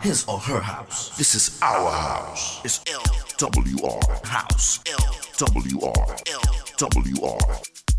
his or her house. This is our house. It's LWR house. LWR. LWR.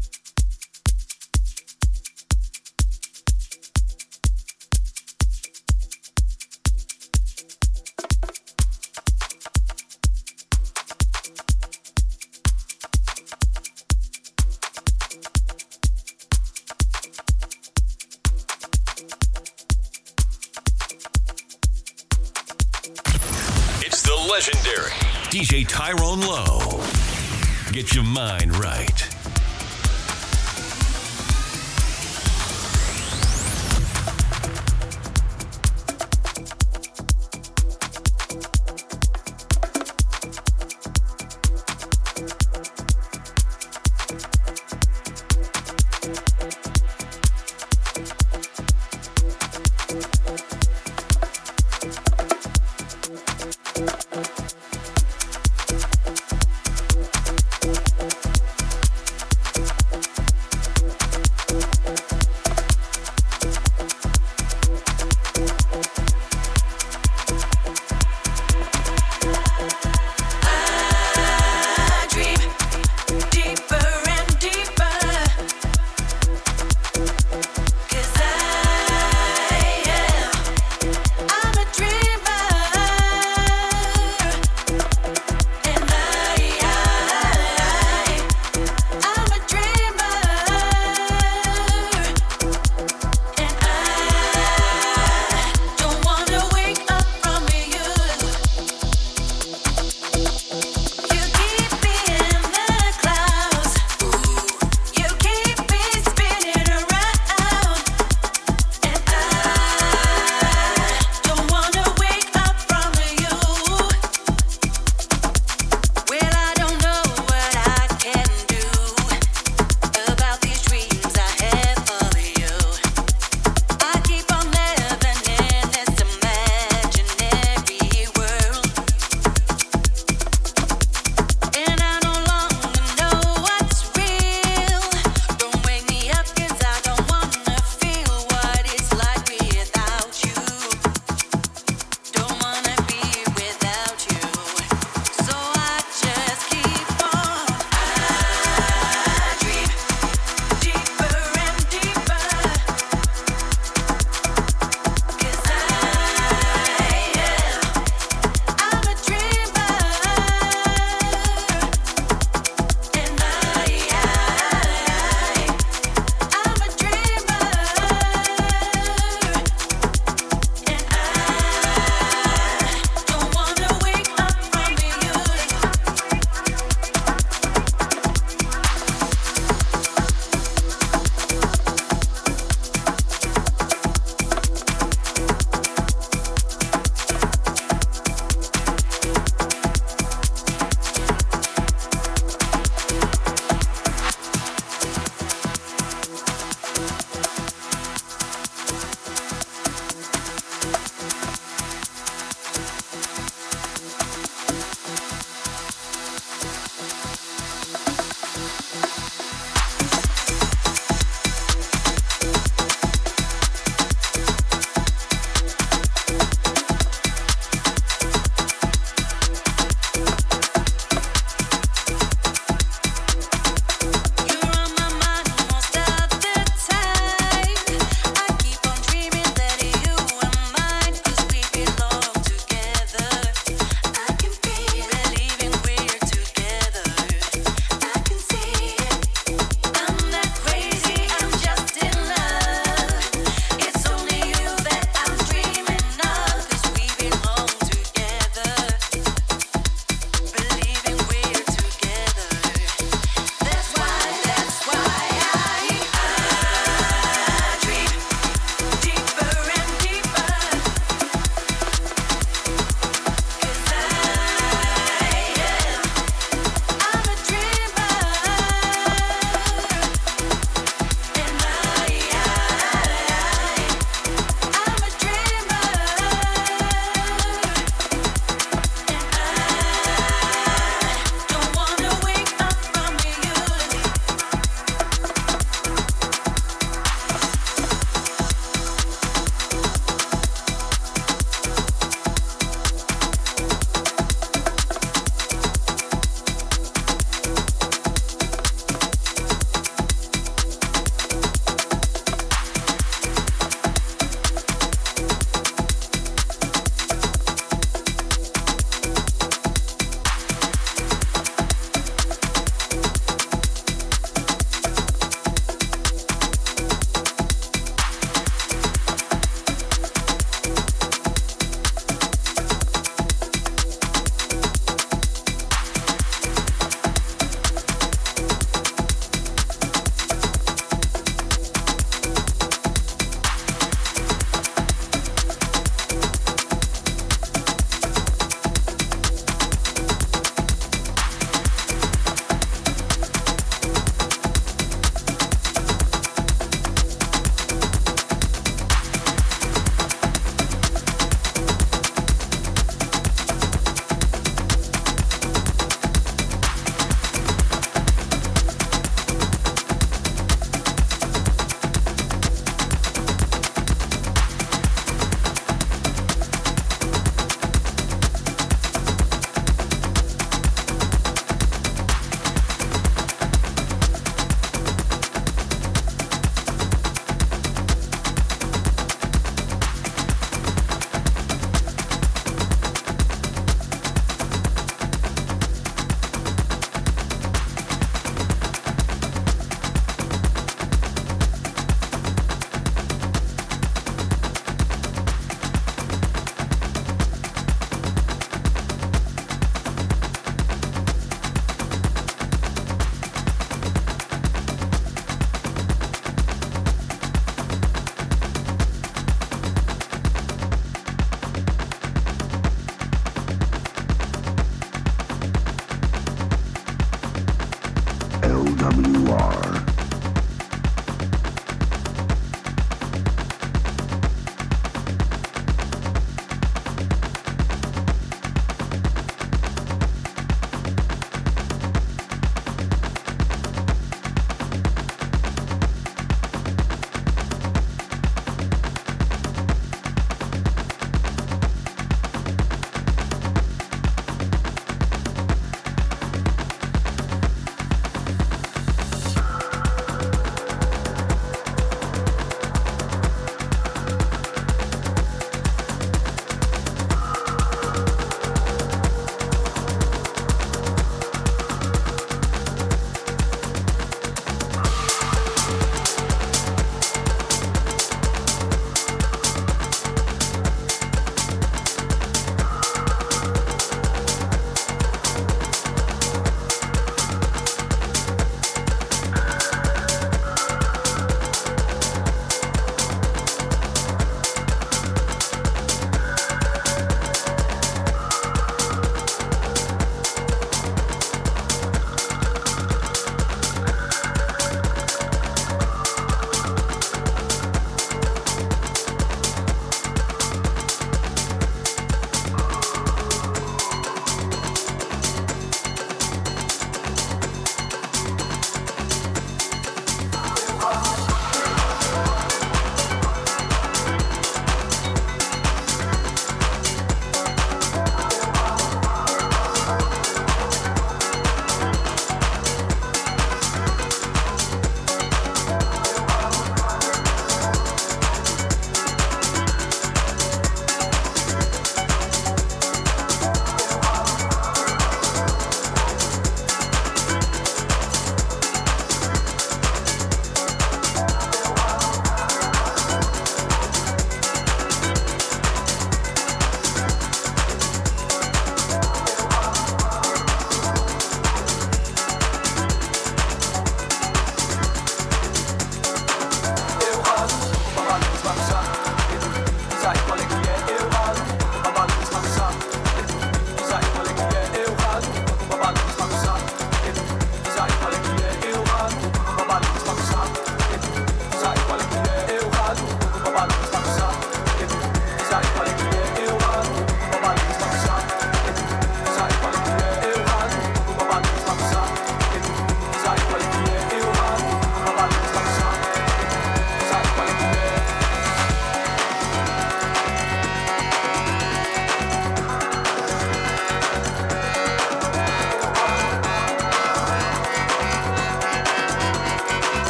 DJ Tyrone Lowe. Get your mind right.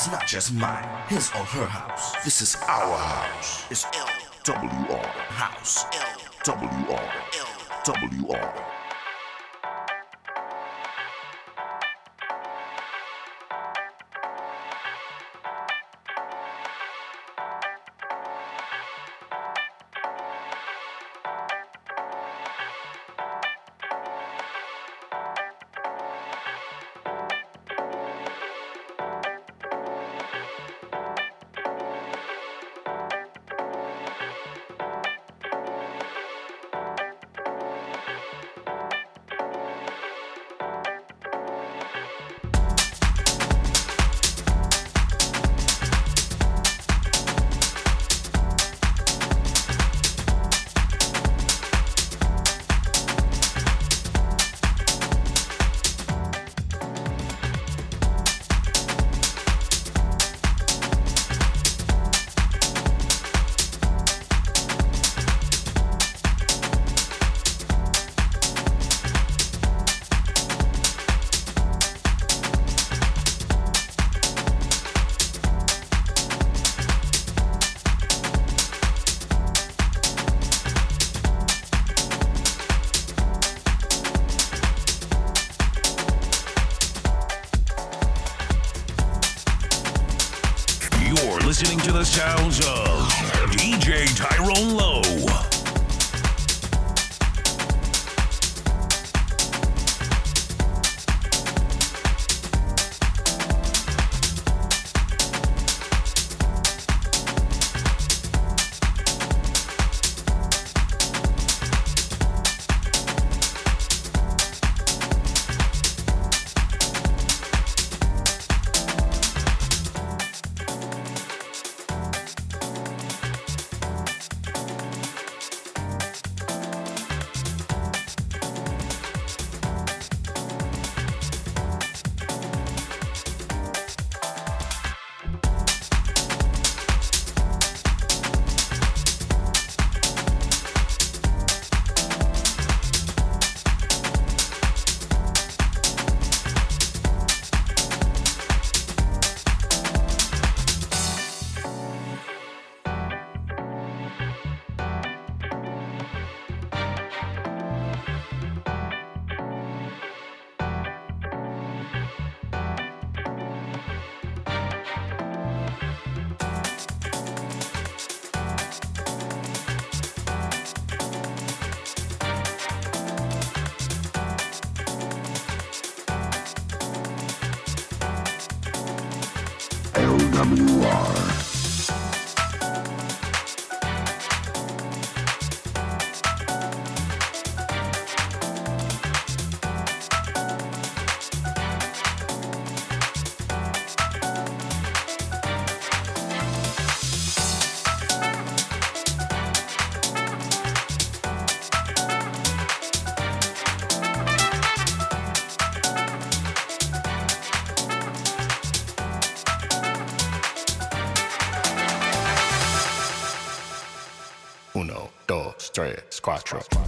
Is not just mine, his or her house. This is our house. It's LWR House. LWR. sounds up. Quattro.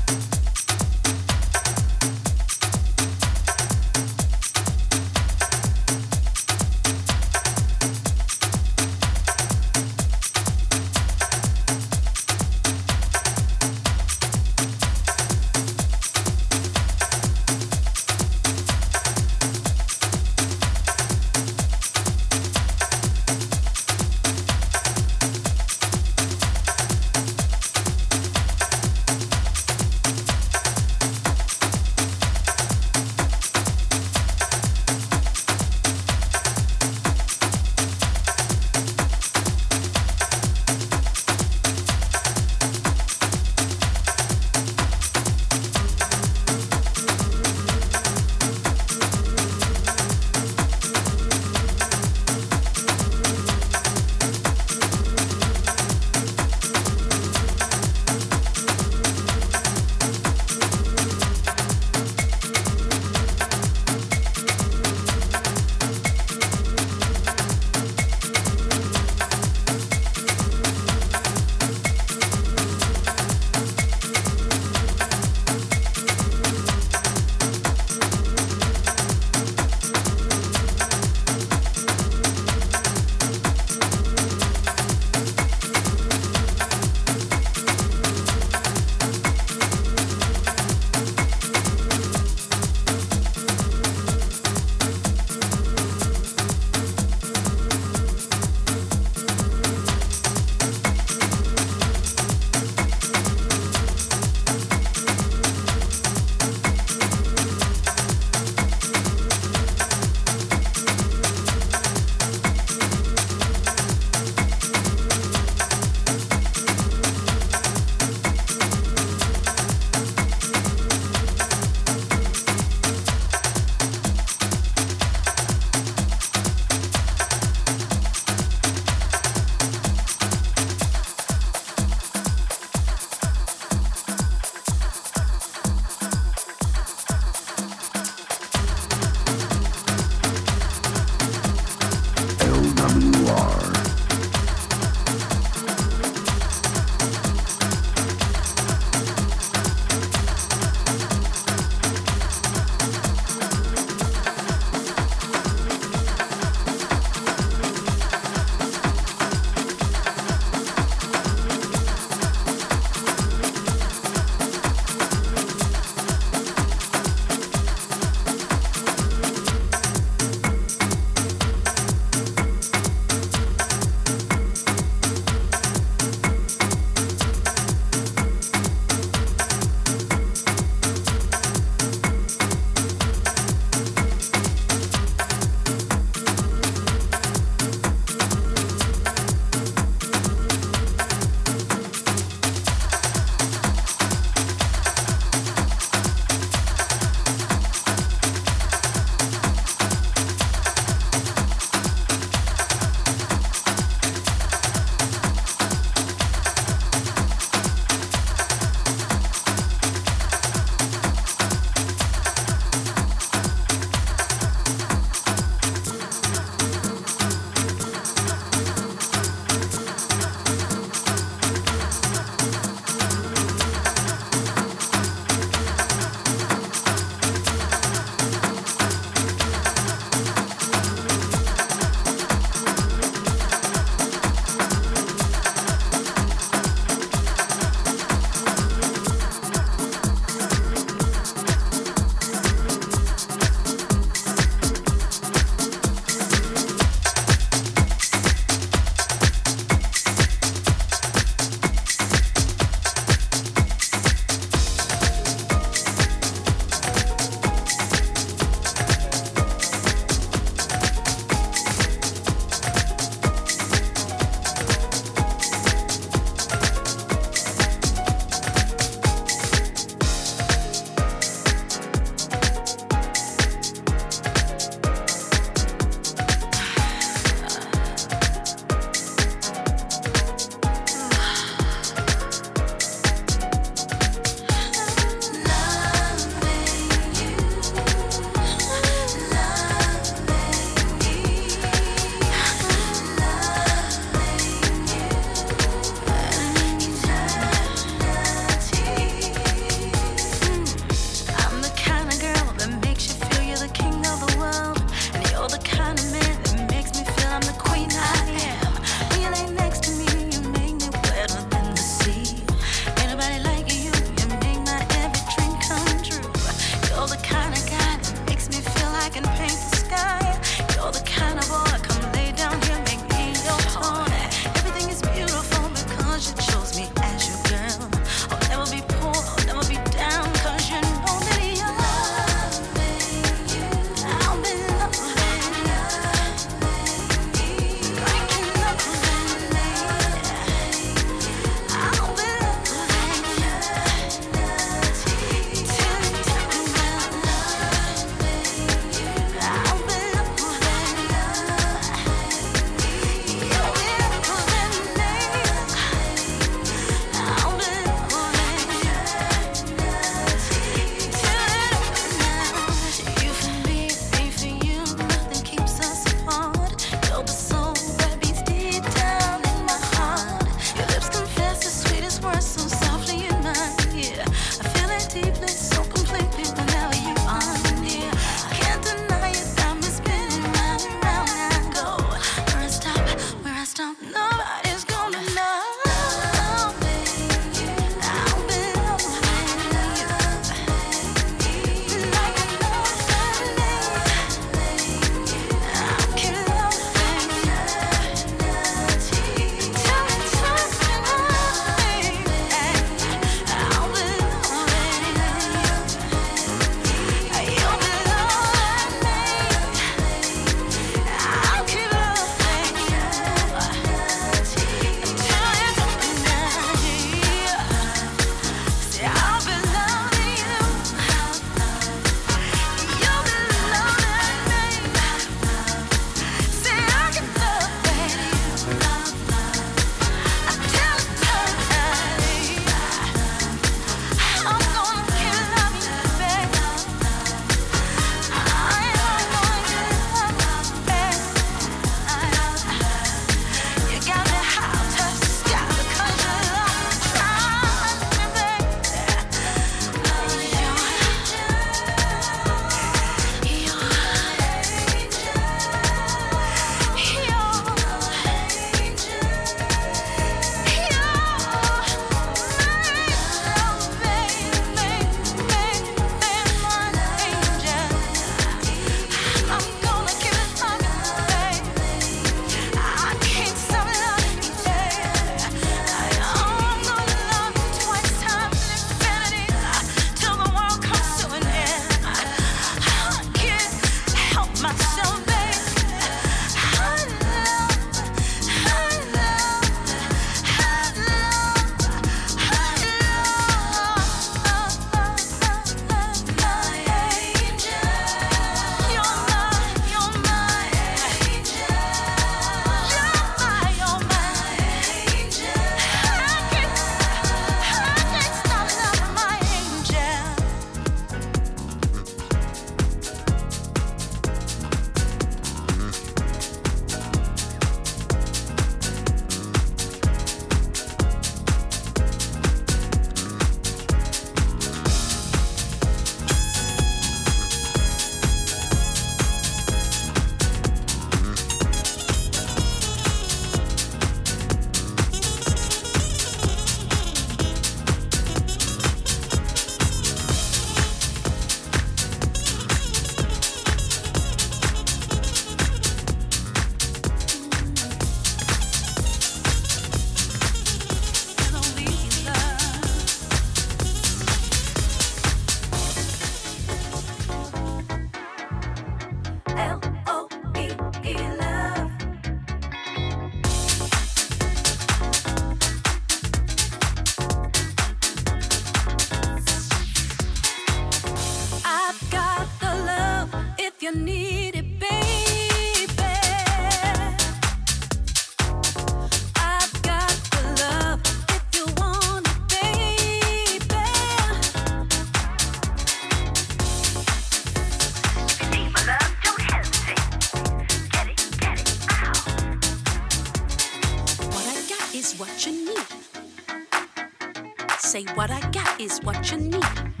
Say what I got is what you need.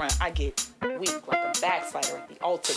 front, I get weak like a backslider at the altar.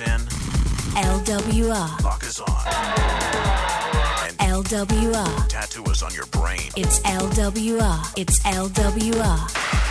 us in. LWR. Lock us on. And LWR. Tattoo us on your brain. It's LWR. It's LWR.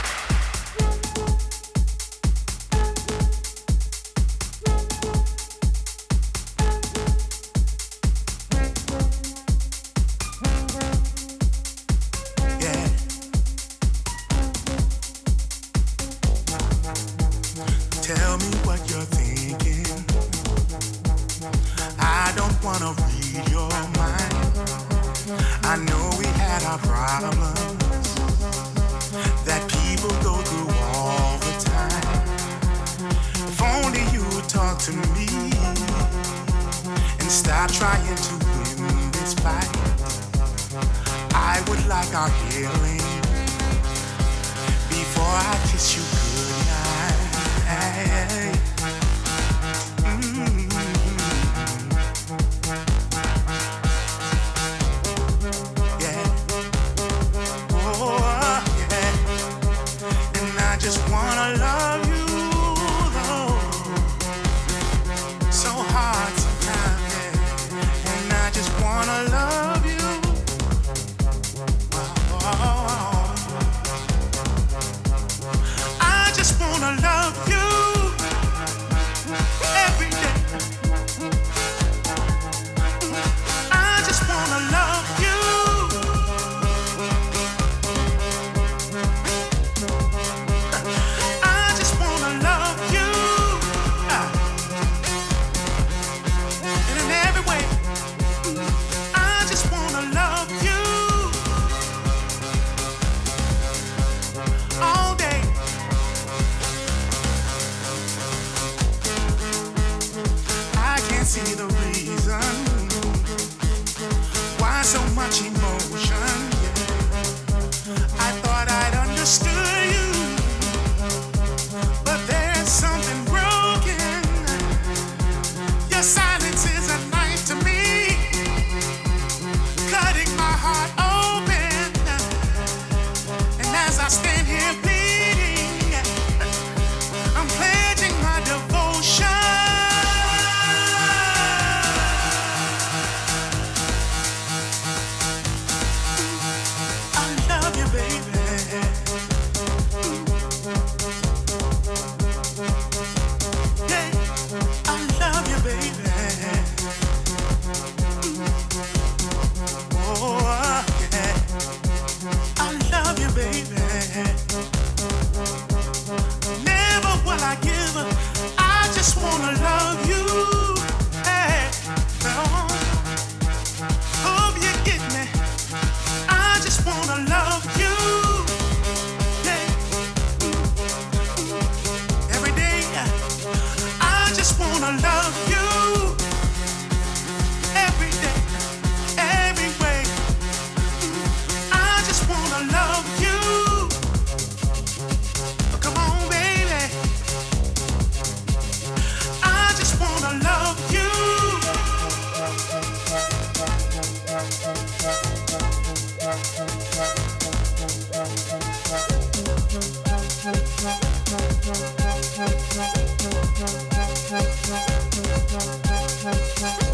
Thank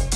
you.